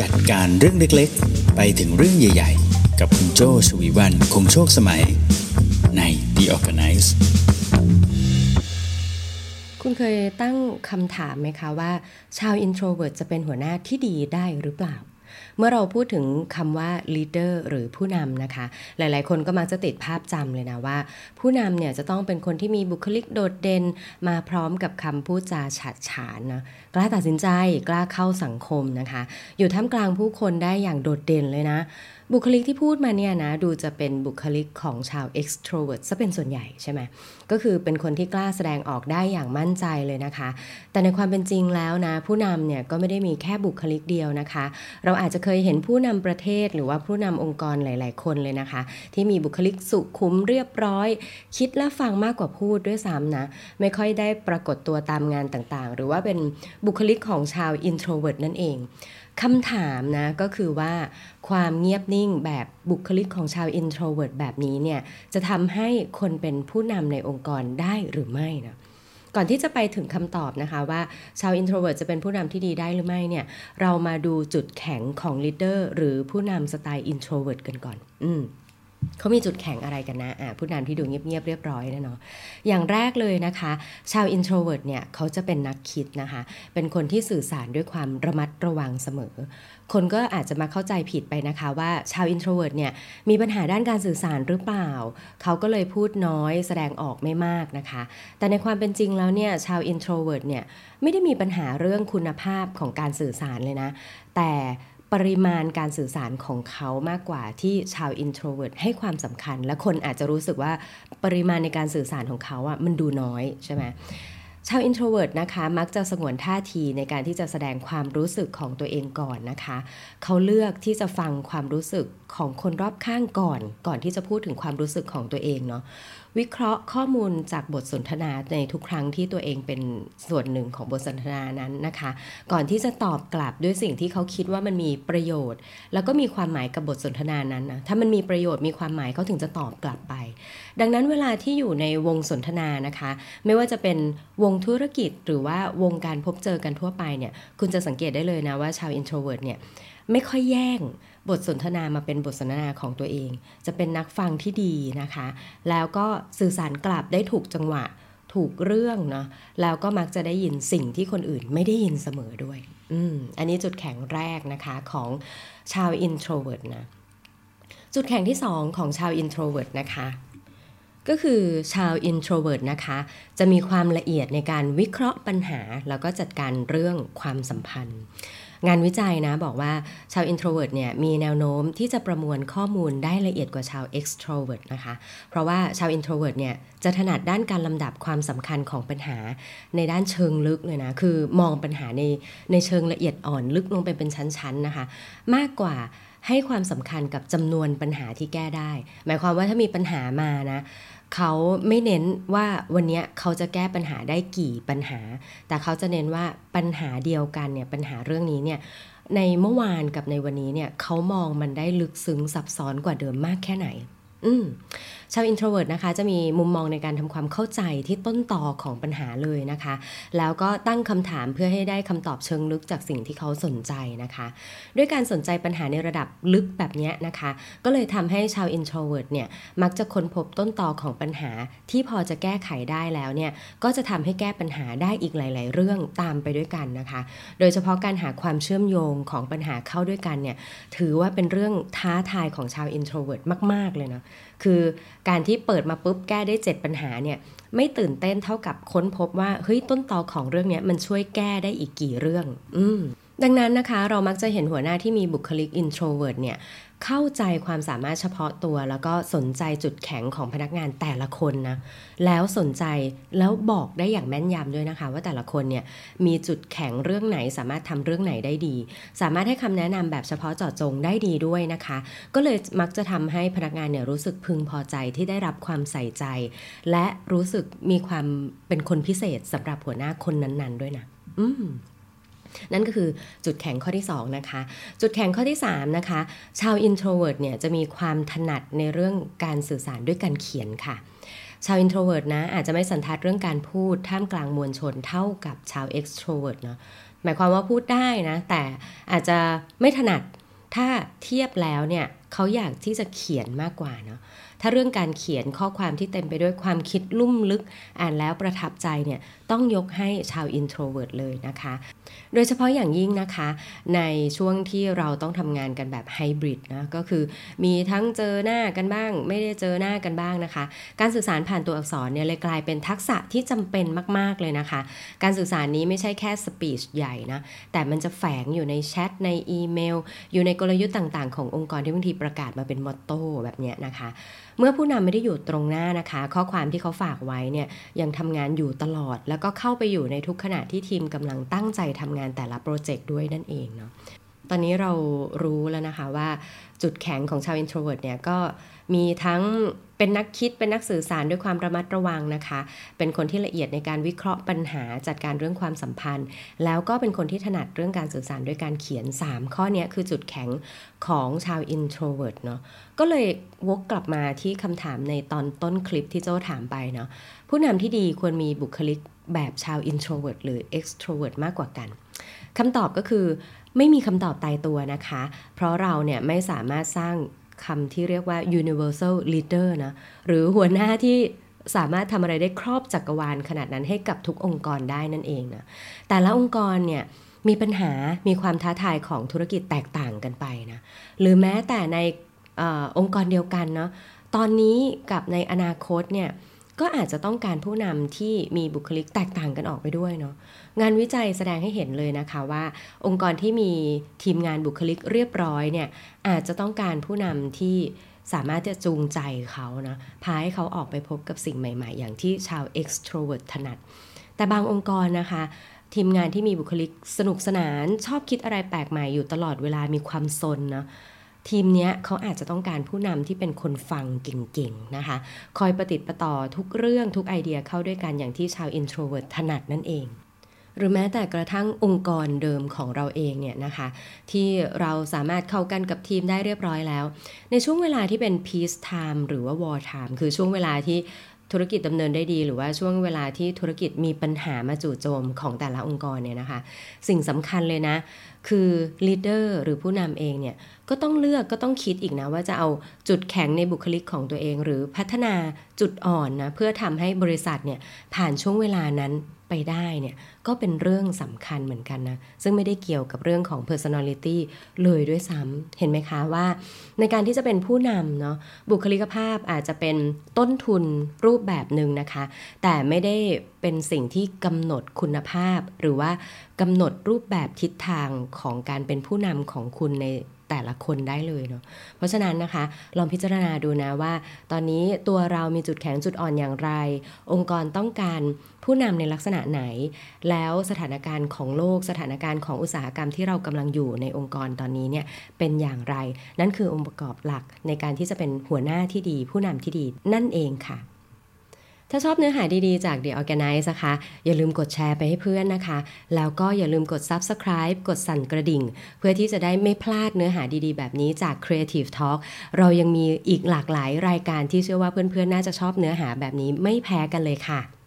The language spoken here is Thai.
จัดการเรื่องเล็กๆ ไปถึงเรื่องใหญ่ๆ กับคุณโจชวีวันคงโชคสมัย ใน The Organize คุณเคยตั้งคำถามไหมคะว่า ชาว introvert จะเป็นหัวหน้าที่ดีได้หรือเปล่า เมื่อเราพูดถึงคำว่า leader หรือผู้นำนะคะ หลายๆ คนก็มักจะติดภาพจำเลยนะว่า ผู้นำเนี่ยจะต้องเป็นคนที่มีบุคลิกโดดเด่นมาพร้อมกับคำพูดจาฉาดฉานนะกล้าตัดสินใจกล้าเข้าสังคมนะคะ อยู่ท่ามกลางผู้คนได้อย่างโดดเด่นเลยนะ บุคลิกที่พูดมาเนี่ยนะดูจะเป็นบุคลิกของชาว extrovert ซะเป็นส่วนใหญ่ใช่ไหมก็คือเป็นคนที่กล้าแสดงออกได้อย่างมั่นใจเลยนะคะ แต่ในความเป็นจริงแล้วนะ ผู้นำเนี่ยก็ไม่ได้มีแค่บุคลิกเดียวนะคะ เราอาจจะเคยเห็นผู้นำประเทศหรือว่าผู้นำองค์กรหลาย ๆ คนเลยนะคะ ที่มีบุคลิกสุขุมเรียบร้อย คิดและฟังมากกว่าพูดด้วยซ้ำนะ ไม่ค่อยได้ปรากฏตัวตามงานต่างๆ หรือว่าเป็นบุคลิกของชาว introvert นั่นเอง คำถามนะก็คือว่าความเงียบนิ่งแบบบุคลิกของชาว introvert แบบนี้เนี่ยจะทำให้คนเป็นผู้นำในองค์กรได้หรือไม่นะก่อนที่จะไปถึงคำตอบนะคะว่าชาว introvert จะเป็นผู้นำที่ดีได้หรือไม่เนี่ยเรามาดูจุดแข็งของ leader หรือผู้นำสไตล์ introvert กันก่อน อืม เขามีจุดแข็งอะไรกันนะะผู้นำที่ดูเงียบๆเรียบร้อยนะเนาะอย่างแรกเลยนะคะ ชาว introvert เนี่ยเขาจะเป็นนักคิดนะคะ เป็นคนที่สื่อสารด้วยความระมัดระวังเสมอ คนก็อาจจะมาเข้าใจผิดไปนะคะว่าชาว introvert เนี่ยมีปัญหาด้านการสื่อสารหรือเปล่า เขาก็เลยพูดน้อยแสดงออกไม่มากนะคะ แต่ในความเป็นจริงแล้วเนี่ยชาว introvert เนี่ยไม่ได้มีปัญหาเรื่องคุณภาพของการสื่อสารเลยนะ แต่ ปริมาณการสื่อสารของเขามากกว่าที่ชาว introvert ให้ความสำคัญ และคนอาจจะรู้สึกว่าปริมาณในการสื่อสารของเขาอะมันดูน้อยใช่ไหมชาว introvert นะคะมักจะสงวนท่าทีในการที่จะแสดงความรู้สึกของตัวเองก่อนนะคะ เขาเลือกที่จะฟังความรู้สึกของคนรอบข้างก่อน ก่อนที่จะพูดถึงความรู้สึกของตัวเองเนาะวิเคราะห์ข้อมูลจากบทสนทนาในทุกครั้งที่ตัวเองเป็นส่วนหนึ่งของบทสนทนานั้นนะคะ ก่อนที่จะตอบกลับด้วยสิ่งที่เขาคิดว่ามันมีประโยชน์ แล้วก็มีความหมายกับบทสนทนานั้นนะถ้ามันมีประโยชน์มีความหมายเขาถึงจะตอบกลับไป ดังนั้นเวลาที่อยู่ในวงสนทนานะคะ ไม่ว่าจะเป็นวงธุรกิจหรือว่าวงการพบเจอกันทั่วไปเนี่ยคุณจะสังเกตได้เลยนะว่าชาว introvert เนี่ย ไม่ค่อยแย่งบทสนทนามาเป็นบทสนทนาของตัวเอง จะเป็นนักฟังที่ดีนะคะ แล้วก็สื่อสารกลับได้ถูกจังหวะถูกเรื่องเนาะแล้วก็มักจะได้ยินสิ่งที่คนอื่นไม่ได้ยินเสมอด้วย อืมอันนี้จุดแข็งแรกนะคะของชาว introvert นะจุดแข็งที่ 2 ของชาว introvert นะคะก็คือชาว introvert นะคะ จะมีความละเอียดในการวิเคราะห์ปัญหา แล้วก็จัดการเรื่องความสัมพันธ์ งานวิจัยนะบอกว่าชาว introvert เนี่ยมีแนวโน้มที่จะประมวลข้อมูลได้ละเอียดกว่าชาว extrovert นะคะ เพราะว่าชาว introvert เนี่ยจะถนัดด้านการลำดับความสำคัญของปัญหาในด้านเชิงลึกเลยนะ คือมองปัญหาในในเชิงละเอียดอ่อนลึกลงไปเป็นชั้นๆนะคะ มากกว่าให้ความสำคัญกับจำนวนปัญหาที่แก้ได้ หมายความว่าถ้ามีปัญหามานะ เขาไม่เน้นว่าวันนี้เขาจะแก้ปัญหาได้กี่ปัญหา แต่เขาจะเน้นว่าปัญหาเดียวกันเนี่ยปัญหาเรื่องนี้เนี่ยในเมื่อวานกับในวันนี้เนี่ยเขามองมันได้ลึกซึ้งซับซ้อนกว่าเดิมมากแค่ไหน อืม ชาว introvert นะคะจะมีมุมมองในการทำความเข้าใจที่ต้นต่อของปัญหาเลยนะคะ แล้วก็ตั้งคำถามเพื่อให้ได้คำตอบเชิงลึกจากสิ่งที่เขาสนใจนะคะ ด้วยการสนใจปัญหาในระดับลึกแบบนี้นะคะ ก็เลยทำให้ชาว introvert เนี่ยมักจะค้นพบต้นต่อของปัญหาที่พอจะแก้ไขได้แล้วเนี่ยก็จะทำให้แก้ปัญหาได้อีกหลาย ๆ เรื่องตามไปด้วยกันนะคะ โดยเฉพาะการหาความเชื่อมโยงของปัญหาเข้าด้วยกันเนี่ยถือว่าเป็นเรื่องท้าทายของชาว introvert มาก ๆ เลยนะคือการที่เปิดมาปุ๊บแก้ได้ 7 ปัญหาเนี่ยไม่ตื่นเต้นเท่ากับค้นพบว่าเฮ้ยต้นตอของเรื่องนี้มันช่วยแก้ได้อีกกี่เรื่อง อืมดังนั้นนะคะเรามักจะเห็นหัวหน้าที่มีบุคลิก introvert เนี่ย เข้าใจความสามารถเฉพาะตัว แล้วก็สนใจจุดแข็งของพนักงานแต่ละคนนะแล้วสนใจแล้วบอกได้อย่างแม่นยำด้วยนะคะ ว่าแต่ละคนเนี่ยมีจุดแข็งเรื่องไหน สามารถทำเรื่องไหนได้ดี สามารถให้คำแนะนำแบบเฉพาะเจาะจงได้ดีด้วยนะคะ ก็เลยมักจะทำให้พนักงานเนี่ยรู้สึกพึงพอใจที่ได้รับความใส่ใจ และรู้สึกมีความเป็นคนพิเศษสำหรับหัวหน้าคนนั้น ๆ ด้วยนะอืม นั่นก็คือจุดแข็งข้อที่2นะคะจุดแข็งข้อที่3นะคะชาว introvert เนี่ยจะมีความถนัดในเรื่องการสื่อสารด้วยการเขียนค่ะชาว introvert นะอาจจะไม่สันทัดเรื่องการพูดท่ามกลางมวลชนเท่ากับชาว extrovert เนาะหมายความว่าพูดได้นะ แต่อาจจะไม่ถนัดถ้าเทียบแล้วเนี่ยเขาอยากที่จะเขียนมากกว่าเนาะ ถ้าเรื่องการเขียนข้อความที่เต็มไปด้วยความคิดลุ่มลึก อ่านแล้วประทับใจเนี่ยต้องยกให้ชาว introvert เลยนะคะ โดยเฉพาะอย่างยิ่งนะคะ ในช่วงที่เราต้องทำงานกันแบบไฮบริดนะก็คือมีทั้งเจอหน้ากันบ้าง ไม่ได้เจอหน้ากันบ้างนะคะ การสื่อสารผ่านตัวอักษรเนี่ยเลยกลายเป็นทักษะที่จำเป็นมาก ๆ เลยนะคะ การสื่อสารนี้ไม่ใช่แค่สปีชใหญ่นะแต่มันจะแฝงอยู่ในแชทในอีเมล อยู่ในกลยุทธ์ต่าง ๆ ขององค์กรที่บางทีประกาศมาเป็นมอตโต้แบบเนี้ยนะคะ เมื่อผู้นำไม่ได้อยู่ตรงหน้านะคะ ข้อความที่เขาฝากไว้เนี่ยยังทำงานอยู่ตลอด แล้วก็เข้าไปอยู่ในทุกขณะที่ทีมกำลังตั้งใจทำงานแต่ละโปรเจกต์ด้วยนั่นเองเนาะ ตอนนี้เรารู้แล้วนะคะว่าจุดแข็งของชาว introvert เนี่ยก็มีทั้งเป็นนักคิดเป็นนักสื่อสารด้วยความระมัดระวังนะคะ เป็นคนที่ละเอียดในการวิเคราะห์ปัญหาจัดการเรื่องความสัมพันธ์ แล้วก็เป็นคนที่ถนัดเรื่องการสื่อสารด้วยการเขียน 3 ข้อนี้คือจุดแข็งของชาว introvert เนาะก็เลยวกกลับมาที่คำถามในตอนต้นคลิปที่โจ้ถามไปเนาะผู้นำที่ดีควรมีบุคลิกแบบชาว introvert หรือ extrovert มากกว่ากัน คำตอบก็คือไม่มีคำตอบตายตัวนะคะ เพราะเราเนี่ยไม่สามารถสร้างคำที่เรียกว่า universal leader นะ หรือหัวหน้าที่สามารถทำอะไรได้ครอบจักรวาลขนาดนั้นให้กับทุกองค์กรได้นั่นเองนะ แต่ละองค์กรเนี่ยมีปัญหา มีความท้าทายของธุรกิจแตกต่างกันไปนะ หรือแม้แต่ในอองค์กรเดียวกันเนาะ ตอนนี้กับในอนาคตเนี่ย ก็อาจจะต้องการผู้นำที่มีบุคลิกแตกต่างกันออกไปด้วยเนาะงานวิจัยแสดงให้เห็นเลยนะคะว่า องค์กรที่มีทีมงานบุคลิกเรียบร้อยเนี่ยอาจจะต้องการผู้นำที่สามารถจะจูงใจเขานะพาให้เขาออกไปพบกับสิ่งใหม่ๆ อย่างที่ชาว extrovert ถนัด แต่บางองค์กรนะคะ ทีมงานที่มีบุคลิกสนุกสนาน ชอบคิดอะไรแปลกใหม่อยู่ตลอดเวลามีความสนนะ ทีมนี้เขาอาจจะต้องการผู้นำที่เป็นคนฟังเก่งๆนะคะ คอยประติดประต่อทุกเรื่องทุกไอเดียเข้าด้วยกันอย่างที่ชาว introvert ถนัดนั่นเองหรือแม้แต่กระทั่งองค์กรเดิมของเราเองเนี่ยนะคะ ที่เราสามารถเข้ากันกับทีมได้เรียบร้อยแล้ว ในช่วงเวลาที่เป็น peace time หรือว่า war time คือช่วงเวลาที่ธุรกิจดำเนินได้ดี หรือว่าช่วงเวลาที่ธุรกิจมีปัญหามาจู่โจมของแต่ละองค์กรเนี่ยนะคะ สิ่งสำคัญเลยนะ คือลีดเดอร์หรือผู้นำเองเนี่ย ก็ต้องเลือกก็ต้องคิดอีกนะว่าจะเอาจุดแข็งในบุคลิกของตัวเอง หรือพัฒนาจุดอ่อนนะเพื่อทำให้บริษัทเนี่ยผ่านช่วงเวลานั้นไปได้เนี่ยก็เป็นเรื่องสำคัญเหมือนกันนะ ซึ่งไม่ได้เกี่ยวกับเรื่องของ personality เลยด้วยซ้ำเห็นไหมคะว่า ในการที่จะเป็นผู้นำเนาะบุคลิกภาพอาจจะเป็นต้นทุนรูปแบบหนึ่งนะคะ แต่ไม่ได้เป็นสิ่งที่กำหนดคุณภาพ หรือว่ากำหนดรูปแบบทิศทางของการเป็นผู้นำของคุณใน แต่ละคนได้เลยเนาะเพราะฉะนั้นนะคะ ลองพิจารณาดูนะว่า ตอนนี้ตัวเรามีจุดแข็งจุดอ่อนอย่างไร องค์กรต้องการผู้นำในลักษณะไหน แล้วสถานการณ์ของโลกสถานการณ์ของอุตสาหกรรมที่เรากำลังอยู่ในองค์กรตอนนี้เนี่ยเป็นอย่างไร นั่นคือองค์ประกอบหลักในการที่จะเป็นหัวหน้าที่ดี ผู้นำที่ดีนั่นเองค่ะ ถ้าชอบเนื้อหาดีๆจาก The Organize นะคะ อย่าลืมกดแชร์ไปให้เพื่อนนะคะ แล้วก็อย่าลืมกด Subscribe กดสั่นกระดิ่ง เพื่อที่จะได้ไม่พลาดเนื้อหาดีๆ แบบนี้จาก Creative Talk เรายังมีอีกหลากหลายรายการที่เชื่อว่าเพื่อนๆ น่าจะชอบเนื้อหาแบบนี้ไม่แพ้กันเลยค่ะ